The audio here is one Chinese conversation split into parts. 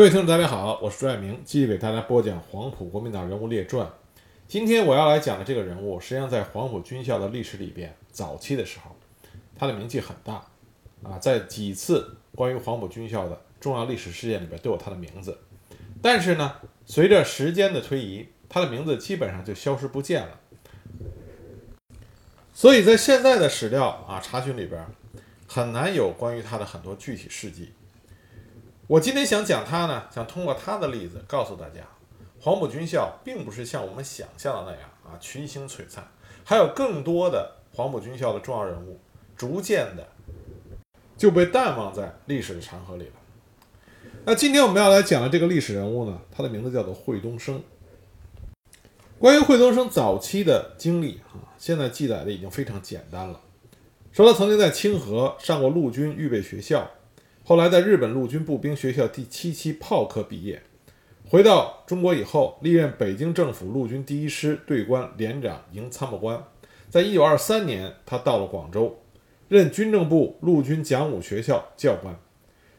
各位听众，大家好，我是朱爱明，继续给大家播讲黄埔国民党人物列传。今天我要来讲的这个人物，实际上在黄埔军校的历史里边，早期的时候，他的名气很大啊，在几次关于黄埔军校的重要历史事件里边都有他的名字。但是呢，随着时间的推移，他的名字基本上就消失不见了。所以在现在的史料啊查询里边，很难有关于他的很多具体事迹。我今天想讲他呢，想通过他的例子告诉大家，黄埔军校并不是像我们想象的那样啊群星璀璨，还有更多的黄埔军校的重要人物逐渐的就被淡忘在历史的长河里了。那今天我们要来讲的这个历史人物呢，他的名字叫做惠东升。关于惠东升早期的经历啊，现在记载的已经非常简单了，说他曾经在清河上过陆军预备学校。后来在日本陆军步兵学校第七期炮科毕业，回到中国以后，历任北京政府陆军第一师队官连长、营参谋官。在一九二三年，他到了广州，任军政部陆军讲武学校教官。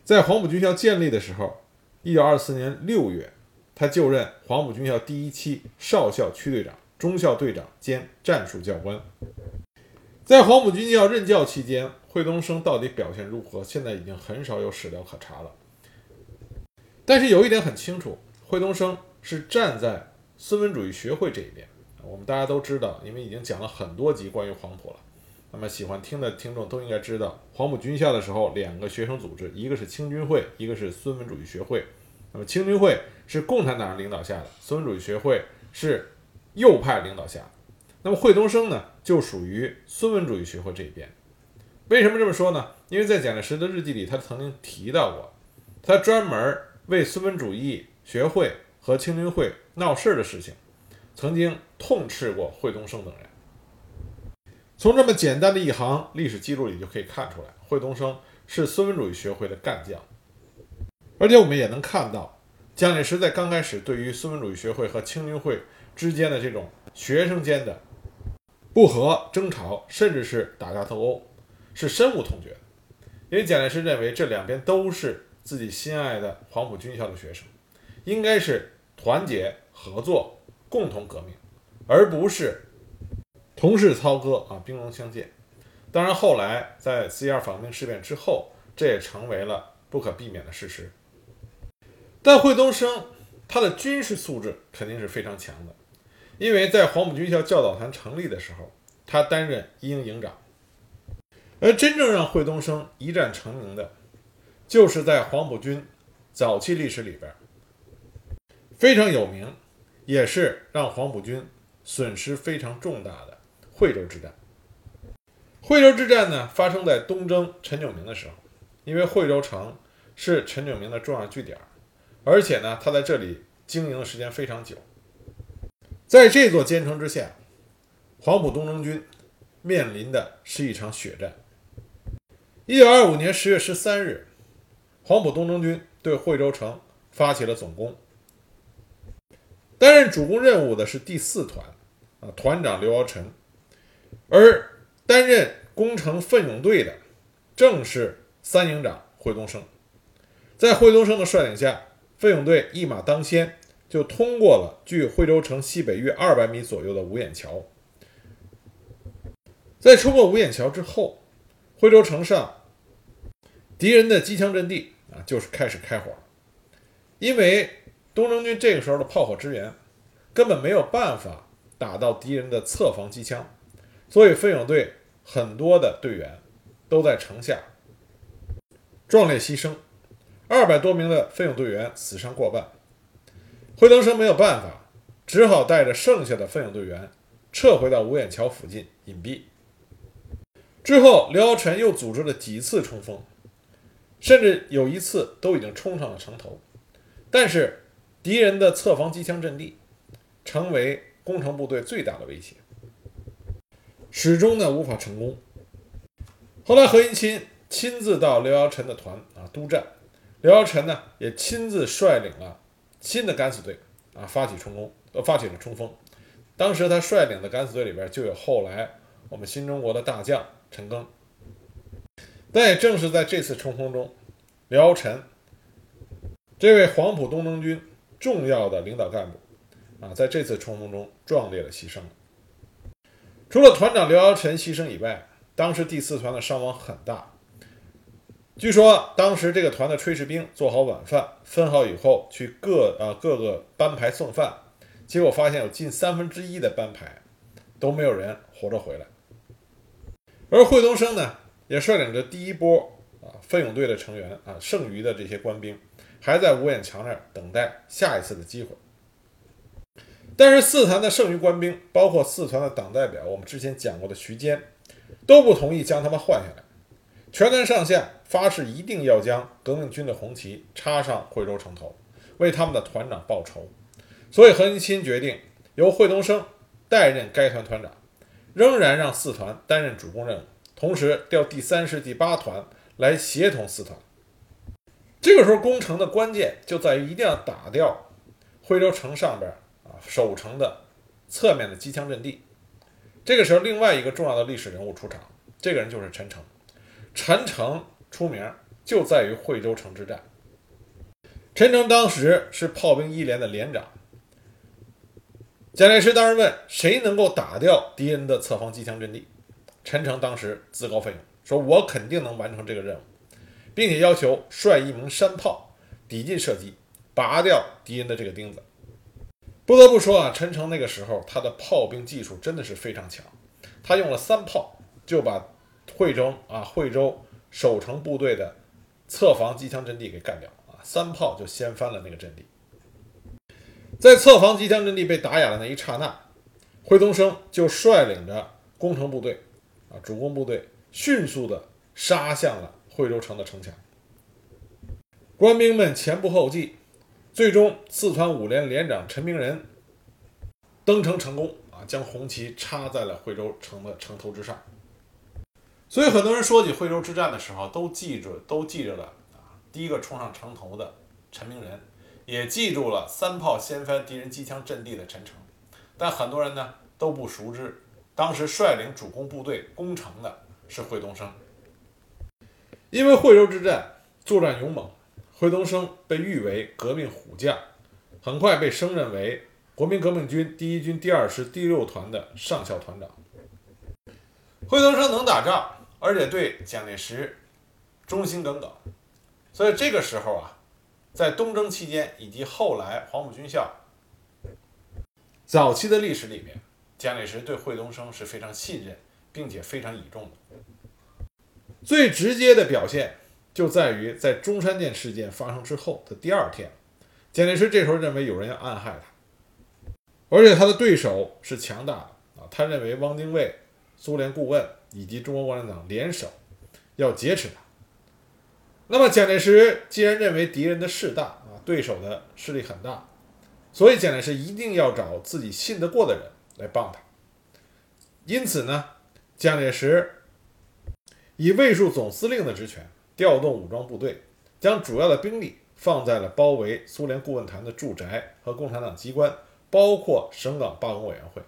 在黄埔军校建立的时候，一九二四年六月，他就任黄埔军校第一期少校区队长、中校队长兼战术教官。在黄埔军校任教期间，惠东升到底表现如何？现在已经很少有史料可查了。但是有一点很清楚，惠东升是站在孙文主义学会这一边。我们大家都知道，因为已经讲了很多集关于黄埔了。那么喜欢听的听众都应该知道，黄埔军校的时候，两个学生组织，一个是青军会，一个是孙文主义学会。那么青军会是共产党领导下的，孙文主义学会是右派领导下。那么惠东升呢，就属于孙文主义学会这一边。为什么这么说呢？因为在蒋介石的日记里，他曾经提到过，他专门为孙文主义学会和青军会闹事的事情，曾经痛斥过惠东升等人。从这么简单的一行历史记录里就可以看出来，惠东升是孙文主义学会的干将。而且我们也能看到，蒋介石在刚开始对于孙文主义学会和青军会之间的这种学生间的。不和、争吵，甚至是打架斗殴，是深恶痛绝。因为蒋介石认为这两边都是自己心爱的黄埔军校的学生，应该是团结合作，共同革命，而不是同室操戈啊，兵戎相见。当然，后来在四一二反革命事变之后，这也成为了不可避免的事实。但惠东升他的军事素质肯定是非常强的。因为在黄埔军校教导团成立的时候，他担任一营营长。而真正让惠东升一战成名的，就是在黄埔军早期历史里边非常有名，也是让黄埔军损失非常重大的惠州之战。惠州之战呢，发生在东征陈炯明的时候，因为惠州城是陈炯明的重要据点，而且呢，他在这里经营的时间非常久。在这座坚城之下，黄埔东征军面临的是一场血战。一九二五年十月十三日，黄埔东征军对惠州城发起了总攻。担任主攻任务的是第四团，啊，团长刘尧臣，而担任攻城奋勇队的正是三营长惠东升。在惠东升的率领下，奋勇队一马当先。就通过了距惠州城西北约二百米左右的五眼桥。在冲过五眼桥之后，惠州城上敌人的机枪阵地啊，就是开始开火。因为东征军这个时候的炮火支援根本没有办法打到敌人的侧防机枪，所以奋勇队很多的队员都在城下壮烈牺牲，二百多名的奋勇队员死伤过半。惠东升没有办法，只好带着剩下的奋勇队员撤回到五眼桥附近隐蔽。之后，刘尧臣又组织了几次冲锋，甚至有一次都已经冲上了城头，但是敌人的侧防机枪阵地成为攻城部队最大的威胁，始终呢无法成功。后来，何应钦亲自到刘尧臣的团啊督战，刘尧臣呢也亲自率领了。新的敢死队啊，发起冲锋，呃，发起了冲锋。当时他率领的敢死队里边就有后来我们新中国的大将陈赓。但也正是在这次冲锋中，辽臣这位黄埔东征军重要的领导干部啊，在这次冲锋中壮烈的牺牲了。除了团长刘尧臣牺牲以外，当时第四团的伤亡很大。据说当时这个团的炊事兵做好晚饭，分好以后去各啊各个班排送饭，结果发现有近三分之一的班排都没有人活着回来。而惠东升呢，也率领着第一波啊奋勇队的成员啊，剩余的这些官兵，还在五眼桥那儿等待下一次的机会。但是四团的剩余官兵，包括四团的党代表，我们之前讲过的徐坚，都不同意将他们换下来。全团上下发誓一定要将革命军的红旗插上惠州城头，为他们的团长报仇。所以何应钦决定由惠东升代任该团团长。仍然让四团担任主攻任务，同时调第三师第八团来协同四团。这个时候攻城的关键就在于一定要打掉惠州城上边啊守城的侧面的机枪阵地。这个时候，另外一个重要的历史人物出场，这个人就是陈诚。陈诚出名就在于惠州城之战。陈诚当时是炮兵一连的连长。蒋介石当时问：“谁能够打掉敌人的侧方机枪阵地？”陈诚当时自告奋勇说：“我肯定能完成这个任务，并且要求率一门山炮抵近射击，拔掉敌人的这个钉子。”不得不说啊，陈诚那个时候他的炮兵技术真的是非常强，他用了三炮就把惠州啊惠州守城部队的侧防机枪阵地给干掉啊，三炮就掀翻了那个阵地。在侧防机枪阵地被打哑的那一刹那，惠东升就率领着攻城部队，啊，主攻部队迅速地杀向了惠州城的城墙。官兵们前仆后继，最终四团五连连长陈明仁登城成功，啊，将红旗插在了惠州城的城头之上。所以很多人说起惠州之战的时候，都记住，都记着了啊，第一个冲上城头的陈明仁。也记住了三炮掀翻敌人机枪阵地的陈诚，但很多人呢都不熟知，当时率领主攻部队攻城的是惠东升。因为惠州之战作战勇猛，惠东升被誉为革命虎将，很快被升任为国民革命军第一军第二师第六团的上校团长。惠东升能打仗，而且对蒋介石忠心耿耿，所以这个时候啊。在东征期间以及后来黄埔军校早期的历史里面，蒋介石对惠东升是非常信任，并且非常倚重的。最直接的表现就在于在中山舰事件发生之后的第二天，蒋介石这时候认为有人要暗害他，而且他的对手是强大的啊，他认为汪精卫、苏联顾问以及中国共产党联手要劫持他。那么蒋介石既然认为敌人的势大啊，对手的势力很大，所以蒋介石一定要找自己信得过的人来帮他。因此呢，蒋介石以卫戍总司令的职权，调动武装部队，将主要的兵力放在了包围苏联顾问团的住宅和共产党机关，包括省港罢工委员会。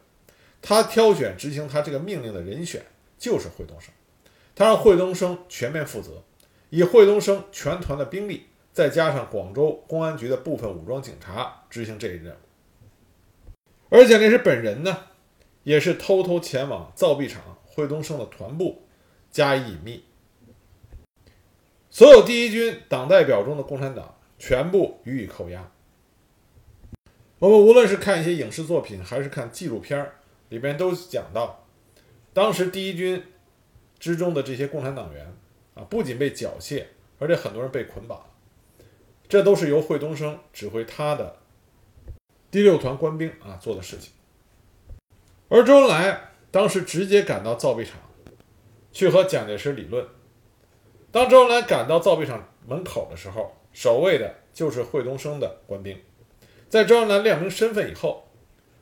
他挑选执行他这个命令的人选就是惠东升，他让惠东升全面负责。以惠东升全团的兵力，再加上广州公安局的部分武装警察执行这一任务。而蒋介石本人呢，也是偷偷前往造币厂惠东升的团部加以隐秘。所有第一军党代表中的共产党全部予以扣押。我们无论是看一些影视作品，还是看纪录片里边都讲到，当时第一军之中的这些共产党员。啊，不仅被缴械，而且很多人被捆绑，这都是由惠东升指挥他的第六团官兵啊做的事情。而周恩来当时直接赶到造币厂，去和蒋介石理论。当周恩来赶到造币厂门口的时候，守卫的就是惠东升的官兵。在周恩来亮明身份以后，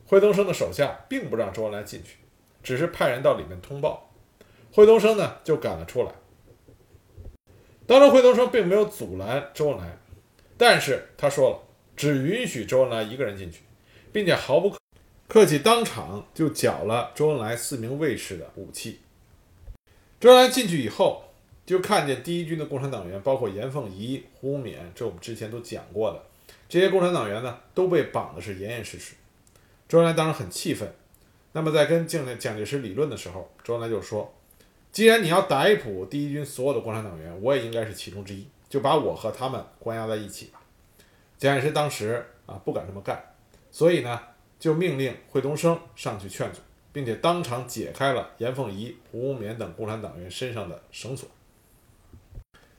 惠东升的手下并不让周恩来进去，只是派人到里面通报。惠东升呢就赶了出来。当然，惠东升并没有阻拦周恩来，但是他说了，只允许周恩来一个人进去，并且毫不客气，当场就缴了周恩来四名卫士的武器。周恩来进去以后，就看见第一军的共产党员，包括严凤仪、胡宗勉，这我们之前都讲过的，这些共产党员呢都被绑的是严严实实。周恩来当时很气愤，那么在跟蒋蒋介石理论的时候，周恩来就说：“既然你要逮捕第一军所有的共产党员，我也应该是其中之一，就把我和他们关押在一起吧。”蒋介石当时啊不敢这么干，所以呢就命令惠东升上去劝阻，并且当场解开了严凤仪、胡宗勉等共产党员身上的绳索。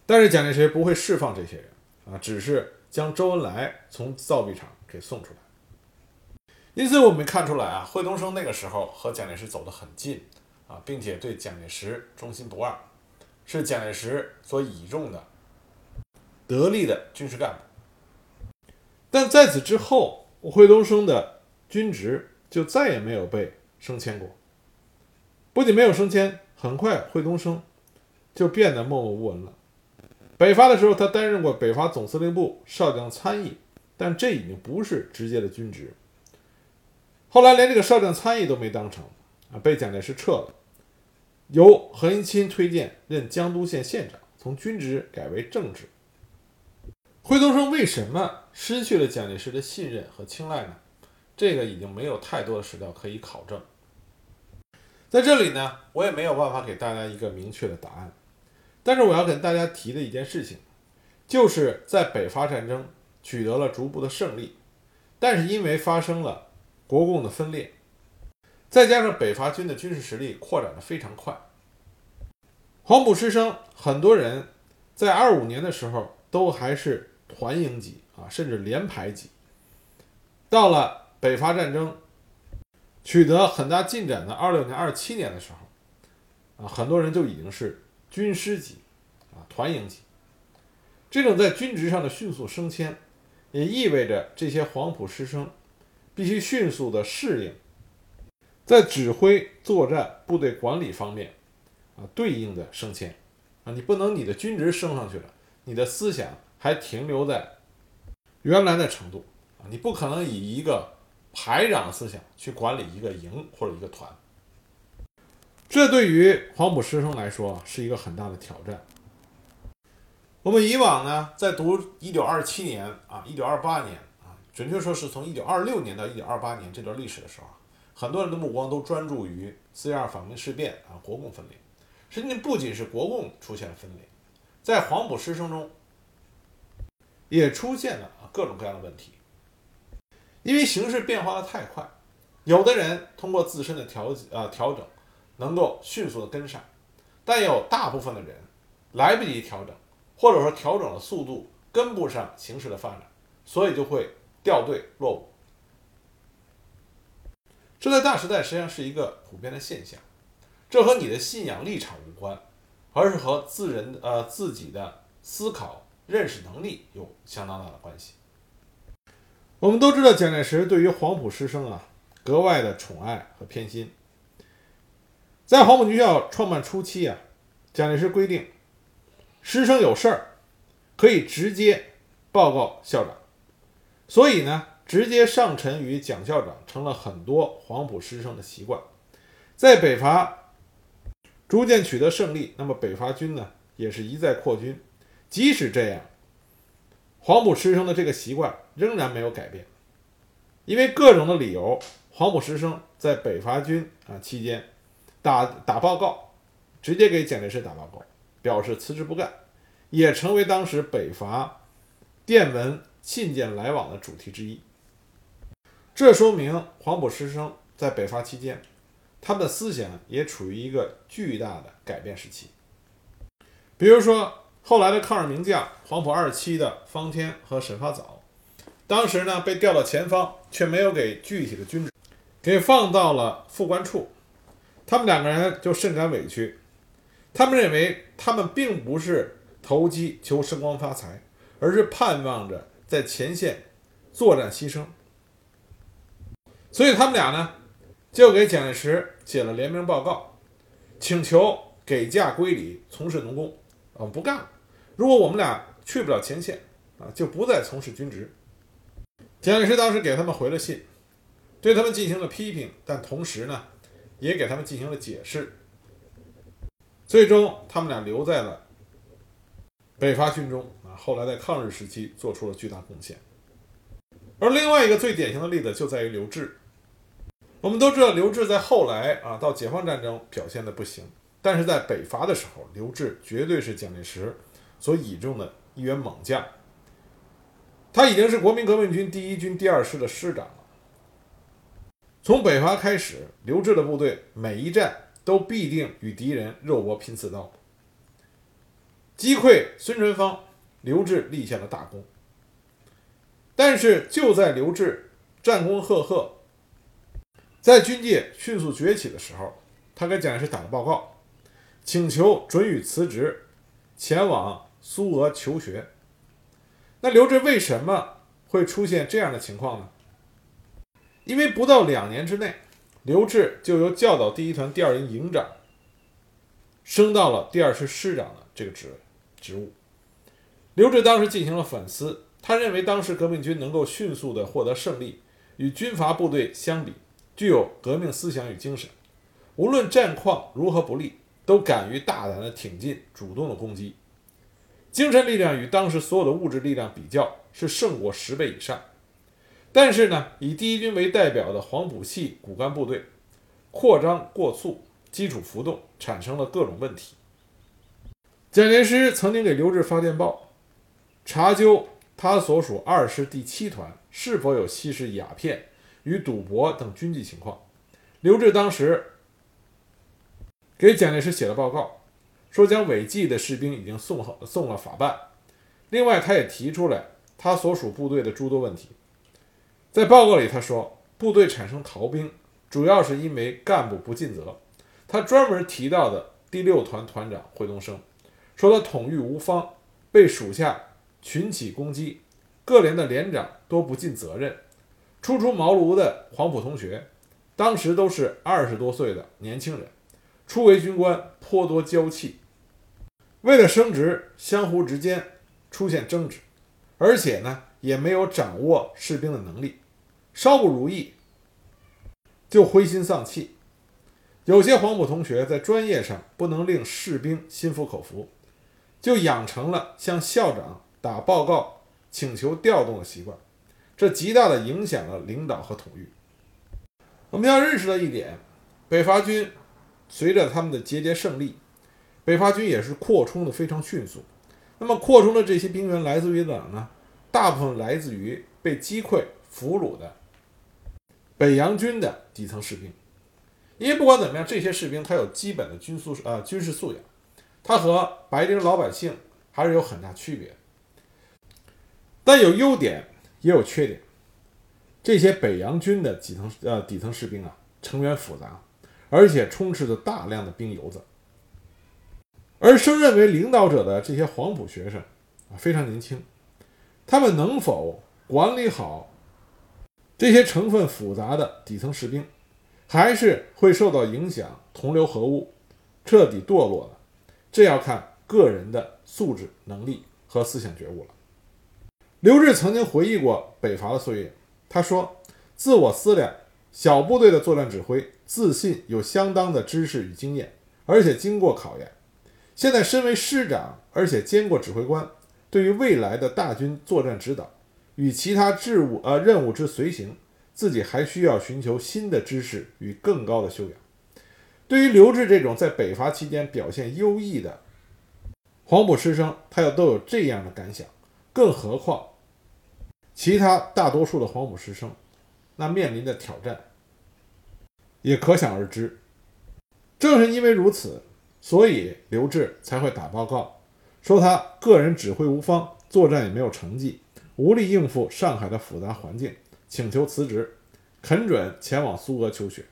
但是蒋介石不会释放这些人啊，只是将周恩来从造币厂给送出来。因此，我们看出来啊，惠东升那个时候和蒋介石走得很近啊，并且对蒋介石忠心不二，是蒋介石所倚重的得力的军事干部。但在此之后，惠东升的军职就再也没有被升迁过。不仅没有升迁，很快惠东升就变得默默无闻了。北伐的时候，他担任过北伐总司令部少将参议，但这已经不是直接的军职。后来连这个少将参议都没当成，啊，被蒋介石撤了，由何应钦推荐任江都县县长，从军职改为正职。惠东升为什么失去了蒋介石的信任和青睐呢？这个已经没有太多的史料可以考证。在这里呢，我也没有办法给大家一个明确的答案。但是我要跟大家提的一件事情，就是在北伐战争取得了逐步的胜利，但是因为发生了。国共的分裂，再加上北伐军的军事实力扩展的非常快，黄埔师生很多人在二五年的时候都还是团营级啊，甚至连排级。到了北伐战争取得很大进展的二六年、二七年的时候，啊，很多人就已经是军师级啊，团营级。这种在军职上的迅速升迁，也意味着这些黄埔师生。必须迅速的适应，在指挥作战、部队管理方面，啊，对应的升迁，啊，你不能你的军职升上去了，你的思想还停留在原来的程度，啊，你不可能以一个排长的思想去管理一个营或者一个团，这对于黄埔师生来说是一个很大的挑战。我们以往呢，在读一九二七年啊，一九二八年。准确说是从一九二六年到一九二八年这段历史的时候，很多人的目光都专注于四一二反攻事变啊，国共分裂。实际上不仅是国共出现了分裂，在黄埔师生中也出现了各种各样的问题。因为形势变化的太快，有的人通过自身的调啊调整，能够迅速的跟上，但有大部分的人来不及调整，或者说调整的速度跟不上形势的发展，所以就会。掉队落伍，这在大时代实际上是一个普遍的现象。这和你的信仰立场无关，而是和自人呃自己的思考认识能力有相当大的关系。我们都知道，蒋介石对于黄埔师生啊格外的宠爱和偏心。在黄埔军校创办初期啊，蒋介石规定，师生有事儿可以直接报告校长。所以呢，直接上陈于蒋校长，成了很多黄埔师生的习惯。在北伐逐渐取得胜利，那么北伐军呢，也是一再扩军。即使这样，黄埔师生的这个习惯仍然没有改变。因为各种的理由，黄埔师生在北伐军啊期间打打报告，直接给蒋介石打报告，表示辞职不干，也成为当时北伐电文。信件来往的主题之一，这说明黄埔师生在北伐期间，他们的思想也处于一个巨大的改变时期。比如说，后来的抗日名将黄埔二期的方天和沈发藻，当时呢被调到前方，却没有给具体的军职，给放到了副官处，他们两个人就甚感委屈，他们认为他们并不是投机求升官发财，而是盼望着。在前线作战牺牲，所以他们俩呢就给蒋介石写了联名报告，请求给假归里从事农工，啊不干了。如果我们俩去不了前线，啊就不再从事军职。蒋介石当时给他们回了信，对他们进行了批评，但同时呢也给他们进行了解释。最终他们俩留在了北伐军中，后来在抗日时期做出了巨大贡献。而另外一个最典型的例子就在于刘志。我们都知道，刘志在后来啊，到解放战争表现的不行，但是在北伐的时候，刘志绝对是蒋介石所倚重的一员猛将。他已经是国民革命军第一军第二师的师长了。从北伐开始，刘志的部队每一战都必定与敌人肉搏拼刺刀，击溃孙传芳，刘志立下了大功。但是就在刘志战功赫赫。在军界迅速崛起的时候，他给蒋介石打了报告，请求准予辞职，前往苏俄求学。那刘志为什么会出现这样的情况呢？因为不到两年之内，刘志就由教导第一团第二营营长升到了第二师师长的这个职职务。刘志当时进行了反思，他认为当时革命军能够迅速的获得胜利，与军阀部队相比。具有革命思想与精神，无论战况如何不利，都敢于大胆的挺进，主动的攻击。精神力量与当时所有的物质力量比较，是胜过十倍以上。但是呢，以第一军为代表的黄埔系骨干部队扩张过速，基础浮动，产生了各种问题。蒋介石曾经给刘志发电报，查究他所属二师第七团是否有吸食鸦片。与赌博等军纪情况，刘志当时给蒋介石写了报告，说将违纪的士兵已经送送了法办。另外，他也提出来他所属部队的诸多问题。在报告里，他说部队产生逃兵，主要是因为干部不尽责。他专门提到的第六团团长惠东升，说他统御无方，被属下群起攻击，各连的连长多不尽责任。初出茅庐的黄埔同学，当时都是二十多岁的年轻人，初为军官，颇多娇气。为了升职，相互之间出现争执，而且呢，也没有掌握士兵的能力，稍不如意就灰心丧气。有些黄埔同学在专业上不能令士兵心服口服，就养成了向校长打报告请求调动的习惯。这极大的影响了领导和统御。我们要认识到一点，北伐军随着他们的节节胜利，北伐军也是扩充的非常迅速。那么扩充的这些兵员来自于哪呢？大部分来自于被击溃、俘虏的北洋军的底层士兵。因为不管怎么样，这些士兵他有基本的军素呃军事素养，他和白丁老百姓还是有很大区别。但有优点。也有缺点，这些北洋军的底层呃底层士兵啊，成员复杂，而且充斥着大量的兵油子。而升任为领导者的这些黄埔学生啊，非常年轻，他们能否管理好这些成分复杂的底层士兵，还是会受到影响，同流合污，彻底堕落的？这要看个人的素质、能力和思想觉悟了。刘志曾经回忆过北伐的岁月，他说：“自我思量，小部队的作战指挥，自信有相当的知识与经验，而且经过考验。现在身为师长，而且兼过指挥官，对于未来的大军作战指导与其他事务呃任务之随行，自己还需要寻求新的知识与更高的修养。”对于刘志这种在北伐期间表现优异的黄埔师生，他又都有这样的感想，更何况。其他大多数的黄埔师生，那面临的挑战也可想而知。正是因为如此，所以刘志才会打报告，说他个人指挥无方，作战也没有成绩，无力应付上海的复杂环境，请求辞职，恳准前往苏俄求学，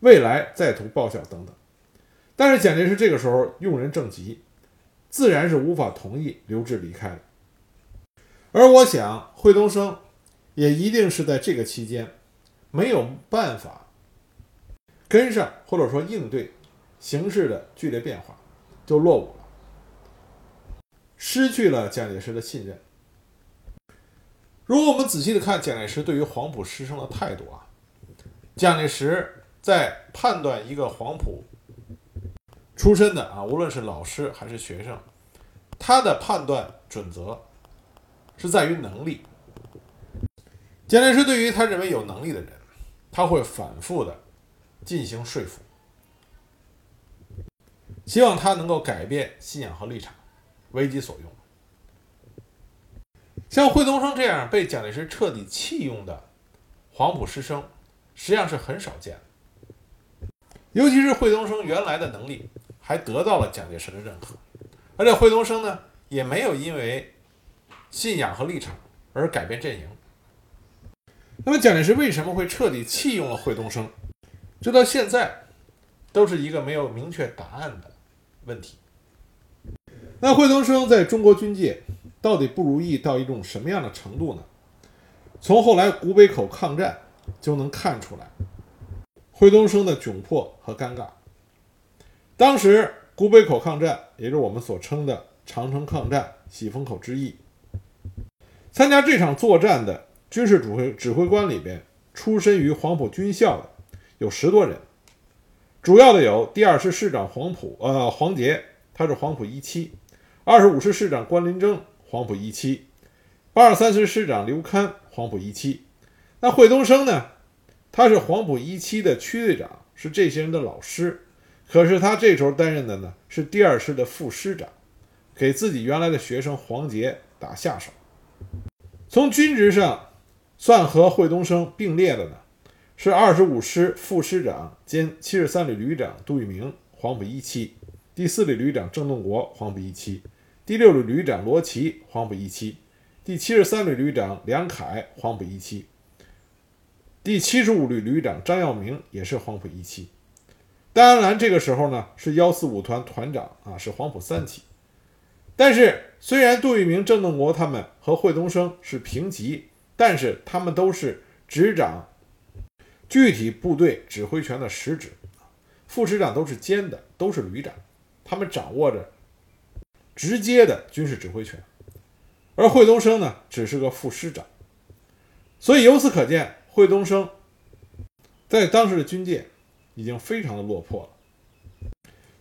未来再图报效等等。但是蒋介石这个时候用人正急，自然是无法同意刘志离开的。而我想，惠东升也一定是在这个期间没有办法跟上，或者说应对形势的剧烈变化，就落伍了，失去了蒋介石的信任。如果我们仔细的看蒋介石对于黄埔师生的态度啊，蒋介石在判断一个黄埔出身的啊，无论是老师还是学生，他的判断准则是在于能力。蒋介石对于他认为有能力的人，他会反复的进行说服，希望他能够改变信仰和立场，为己所用。像惠东升这样被蒋介石彻底弃用的黄埔师生，实际上是很少见的。尤其是惠东升原来的能力还得到了蒋介石的认可，而且惠东升呢也没有因为信仰和立场而改变阵营。那么蒋介石为什么会彻底弃用了惠东升？这到现在都是一个没有明确答案的问题。那惠东升在中国军界。到底不如意到一种什么样的程度呢？从后来古北口抗战就能看出来，惠东升的窘迫和尴尬。当时古北口抗战，也就是我们所称的长城抗战、喜峰口之役，参加这场作战的军事指挥指挥官里边，出身于黄埔军校的有十多人，主要的有第二师师长黄埔，呃，黄杰，他是黄埔一期；二十五师师长关林征。黄埔一期，八二三师师长刘戡，黄埔一期。那惠东升呢？他是黄埔一期的区队长，是这些人的老师。可是他这时候担任的呢，是第二师的副师长，给自己原来的学生黄杰打下手。从军职上算和惠东升并列的呢，是二十五师副师长兼七十三旅旅长杜聿明，黄埔一期；第四旅旅长郑洞国，黄埔一期。第六旅旅长罗奇，黄埔一期；第七十三旅旅长梁凯，黄埔一期；第七十五旅旅长张耀明也是黄埔一期。戴安澜这个时候呢是幺四五团团长啊，是黄埔三期。但是虽然杜聿明、郑洞国他们和惠东升是平级，但是他们都是执掌具体部队指挥权的实职，副师长都是兼的，都是旅长，他们掌握着。直接的军事指挥权，而惠东升呢，只是个副师长，所以由此可见，惠东升在当时的军界已经非常的落魄了。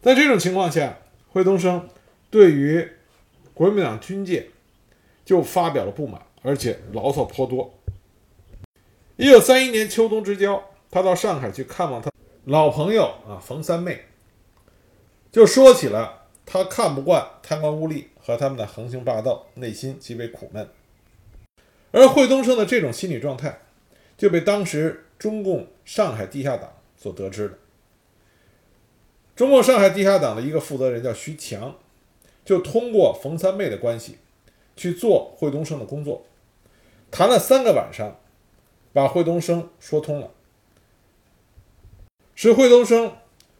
在这种情况下，惠东升对于国民党军界就发表了不满，而且牢骚颇多。一九三一年秋冬之交，他到上海去看望他老朋友啊，冯三妹，就说起了。他看不惯贪官污吏和他们的横行霸道，内心极为苦闷。而惠东升的这种心理状态，就被当时中共上海地下党所得知了。中共上海地下党的一个负责人叫徐强，就通过冯三妹的关系去做惠东升的工作，谈了三个晚上，把惠东升说通了，使惠东升。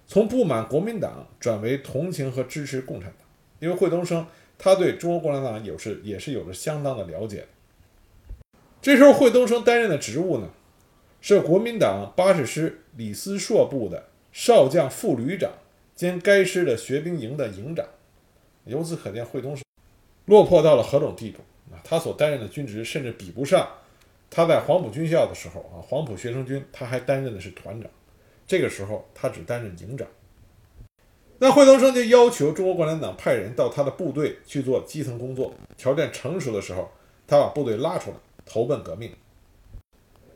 从不满国民党转为同情和支持共产党，因为惠东升他对中国共产党有是也是有着相当的了解。这时候惠东升担任的职务呢，是国民党八十师李思硕部的少将副旅长兼该师的学兵营的营长。由此可见，惠东升落魄到了何种地步啊！他所担任的军职甚至比不上他在黄埔军校的时候啊，黄埔学生军他还担任的是团长。这个时候，他只担任营长。那惠东升就要求中国共产党派人到他的部队去做基层工作，条件成熟的时候，他把部队拉出来投奔革命。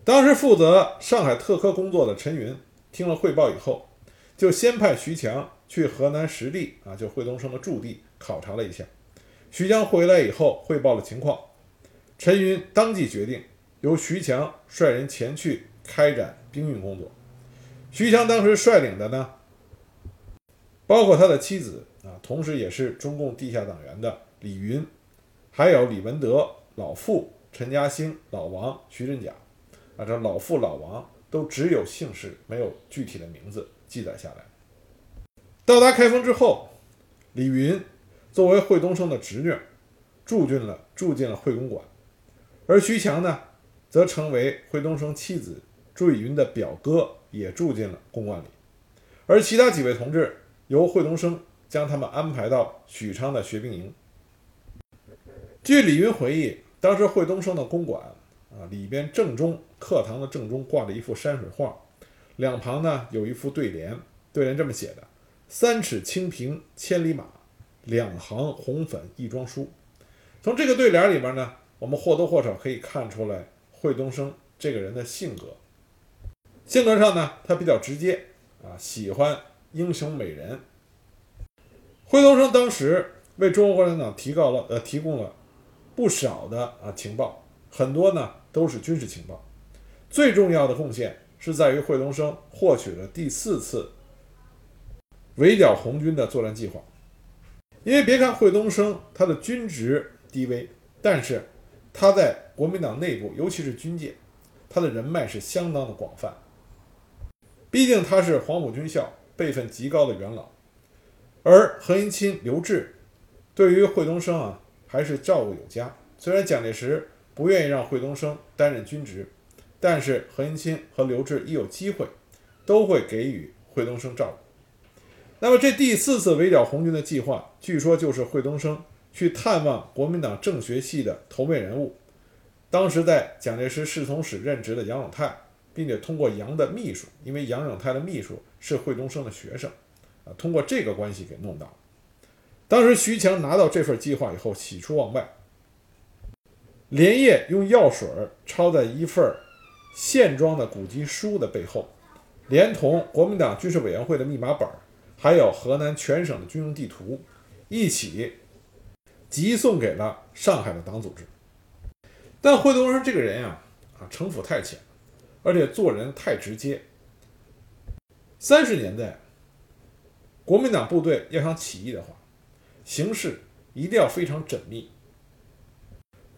当时负责上海特科工作的陈云听了汇报以后，就先派徐强去河南实地啊，就惠东升的驻地考察了一下。徐强回来以后汇报了情况，陈云当即决定由徐强率人前去开展兵运工作。徐强当时率领的呢，包括他的妻子啊，同时也是中共地下党员的李云，还有李文德、老傅、陈嘉兴、老王、徐振甲，啊，这老傅、老王都只有姓氏，没有具体的名字记载下来。到达开封之后，李云作为惠东升的侄女，住进了住进了惠公馆，而徐强呢，则成为惠东升妻子朱以云的表哥。也住进了公馆里，而其他几位同志由惠东升将他们安排到许昌的学兵营。据李云回忆，当时惠东升的公馆啊，里边正中课堂的正中挂着一幅山水画，两旁呢有一副对联，对联这么写的：“三尺清平千里马，两行红粉一装书。从这个对联里边呢，我们或多或少可以看出来惠东升这个人的性格。性格上呢，他比较直接啊，喜欢英雄美人。惠东升当时为中国共产党提高了呃提供了不少的啊情报，很多呢都是军事情报。最重要的贡献是在于惠东升获取了第四次围剿红军的作战计划。因为别看惠东升他的军职低微，但是他在国民党内部，尤其是军界，他的人脉是相当的广泛。毕竟他是黄埔军校辈分极高的元老，而何应钦、刘峙对于惠东升啊还是照顾有加。虽然蒋介石不愿意让惠东升担任军职，但是何应钦和刘峙一有机会，都会给予惠东升照顾。那么这第四次围剿红军的计划，据说就是惠东升去探望国民党政学系的头面人物，当时在蒋介石侍从室任职的杨永泰，并且通过杨的秘书，因为杨永泰的秘书是惠东升的学生，啊，通过这个关系给弄到。当时徐强拿到这份计划以后，喜出望外，连夜用药水抄在一份线装的古籍书的背后，连同国民党军事委员会的密码本儿。还有河南全省的军用地图，一起急送给了上海的党组织。但惠东升这个人呀，啊，城府太浅，而且做人太直接。三十年代，国民党部队要想起义的话，形势一定要非常缜密，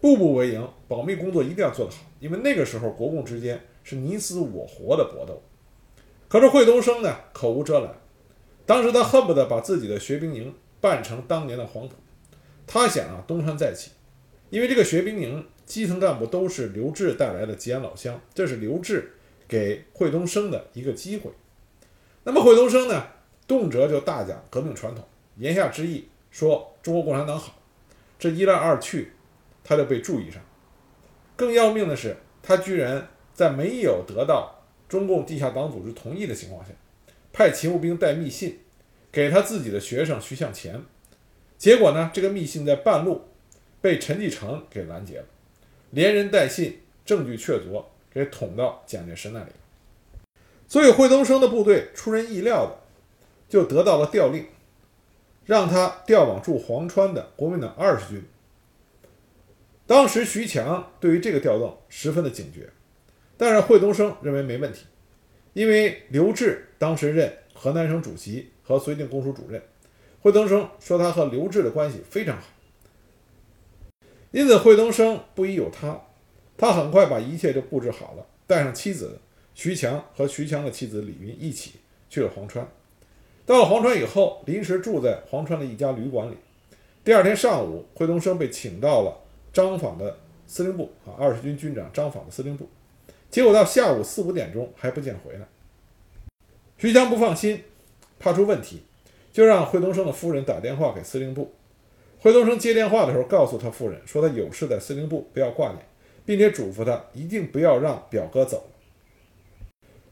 步步为营，保密工作一定要做得好，因为那个时候国共之间是你死我活的搏斗。可是惠东升呢，口无遮拦。当时他恨不得把自己的学兵营办成当年的黄埔，他想啊东山再起，因为这个学兵营基层干部都是刘志带来的吉安老乡，这是刘志给惠东升的一个机会。那么惠东升呢，动辄就大讲革命传统，言下之意说中国共产党好，这一来二去，他就被注意上。更要命的是，他居然在没有得到中共地下党组织同意的情况下。派勤务兵带密信给他自己的学生徐向前，结果呢，这个密信在半路被陈继承给拦截了，连人带信，证据确凿，给捅到蒋介石那里。所以惠东升的部队出人意料的就得到了调令，让他调往驻黄川的国民党二十军。当时徐强对于这个调动十分的警觉，但是惠东升认为没问题。因为刘峙当时任河南省主席和绥靖公署主任，惠东升说他和刘志的关系非常好，因此惠东升不疑有他，他很快把一切就布置好了，带上妻子徐强和徐强的妻子李云一起去了黄川。到了黄川以后，临时住在黄川的一家旅馆里。第二天上午，惠东升被请到了张坊的司令部啊，二十军军长张坊的司令部。结果到下午四五点钟还不见回来，徐强不放心，怕出问题，就让惠东升的夫人打电话给司令部。惠东升接电话的时候，告诉他夫人说他有事在司令部，不要挂念，并且嘱咐他一定不要让表哥走。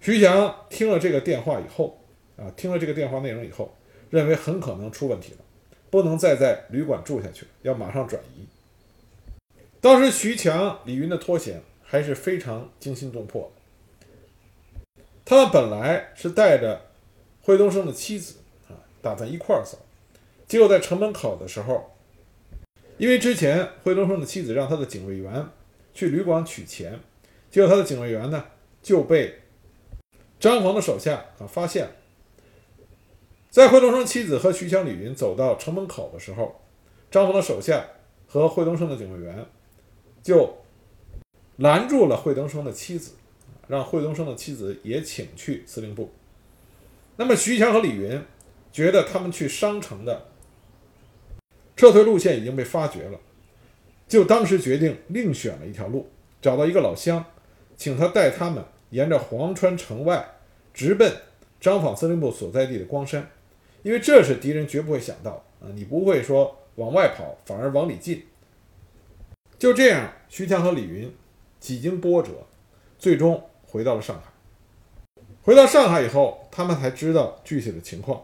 徐强听了这个电话以后，啊，听了这个电话内容以后，认为很可能出问题了，不能再在旅馆住下去了，要马上转移。当时徐强、李云的脱险。还是非常惊心动魄。他们本来是带着惠东升的妻子啊，打算一块儿走，结果在城门口的时候，因为之前惠东升的妻子让他的警卫员去旅馆取钱，结果他的警卫员呢就被张房的手下啊发现了。在惠东升妻子和徐强、李云走到城门口的时候，张房的手下和惠东升的警卫员就。拦住了惠东升的妻子，让惠东升的妻子也请去司令部。那么徐强和李云觉得他们去商城的撤退路线已经被发觉了，就当时决定另选了一条路，找到一个老乡，请他带他们沿着黄川城外直奔张坊司令部所在地的光山，因为这是敌人绝不会想到啊，你不会说往外跑，反而往里进。就这样，徐强和李云。几经波折，最终回到了上海。回到上海以后，他们才知道具体的情况。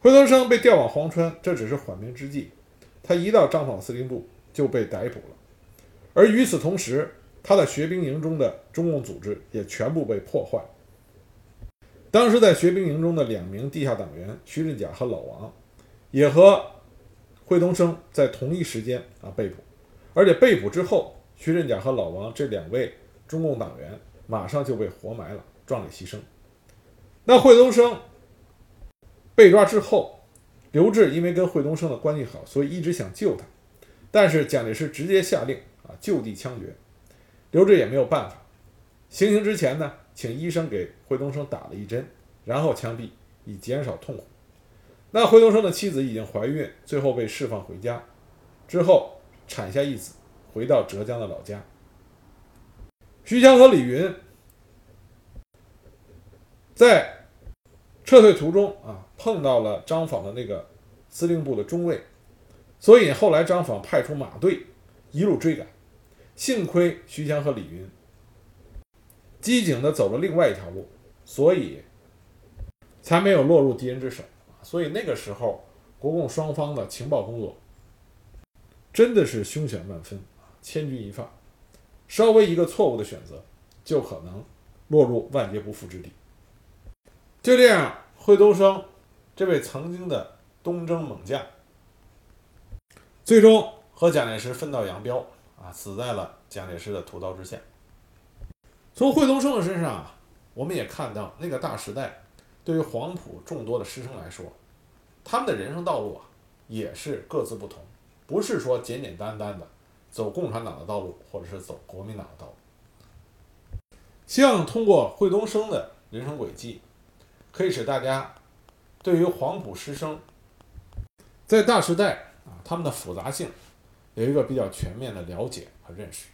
惠东升被调往黄川，这只是缓兵之计。他一到张坊司令部就被逮捕了，而与此同时，他的学兵营中的中共组织也全部被破坏。当时在学兵营中的两名地下党员徐振甲和老王，也和惠东升在同一时间啊被捕，而且被捕之后，徐振甲和老王这两位中共党员马上就被活埋了，壮烈牺牲。那惠东升被抓之后。刘志因为跟惠东升的关系好，所以一直想救他，但是蒋介石直接下令啊就地枪决，刘志也没有办法。行刑之前呢，请医生给惠东升打了一针，然后枪毙，以减少痛苦。那惠东升的妻子已经怀孕，最后被释放回家，之后产下一子，回到浙江的老家。徐强和李云在。撤退途中啊，碰到了张坊的那个司令部的中尉，所以后来张坊派出马队一路追赶。幸亏徐强和李云机警的走了另外一条路，所以才没有落入敌人之手。所以那个时候，国共双方的情报工作真的是凶险万分，千钧一发，稍微一个错误的选择，就可能落入万劫不复之地。就这样，惠东升这位曾经的东征猛将，最终和蒋介石分道扬镳啊，死在了蒋介石的屠刀之下。从惠东升的身上啊，我们也看到那个大时代对于黄埔众多的师生来说，他们的人生道路啊，也是各自不同，不是说简简单单的走共产党的道路，或者是走国民党的道路。希望通过惠东升的人生轨迹。可以使大家对于黄埔师生在大时代啊他们的复杂性有一个比较全面的了解和认识。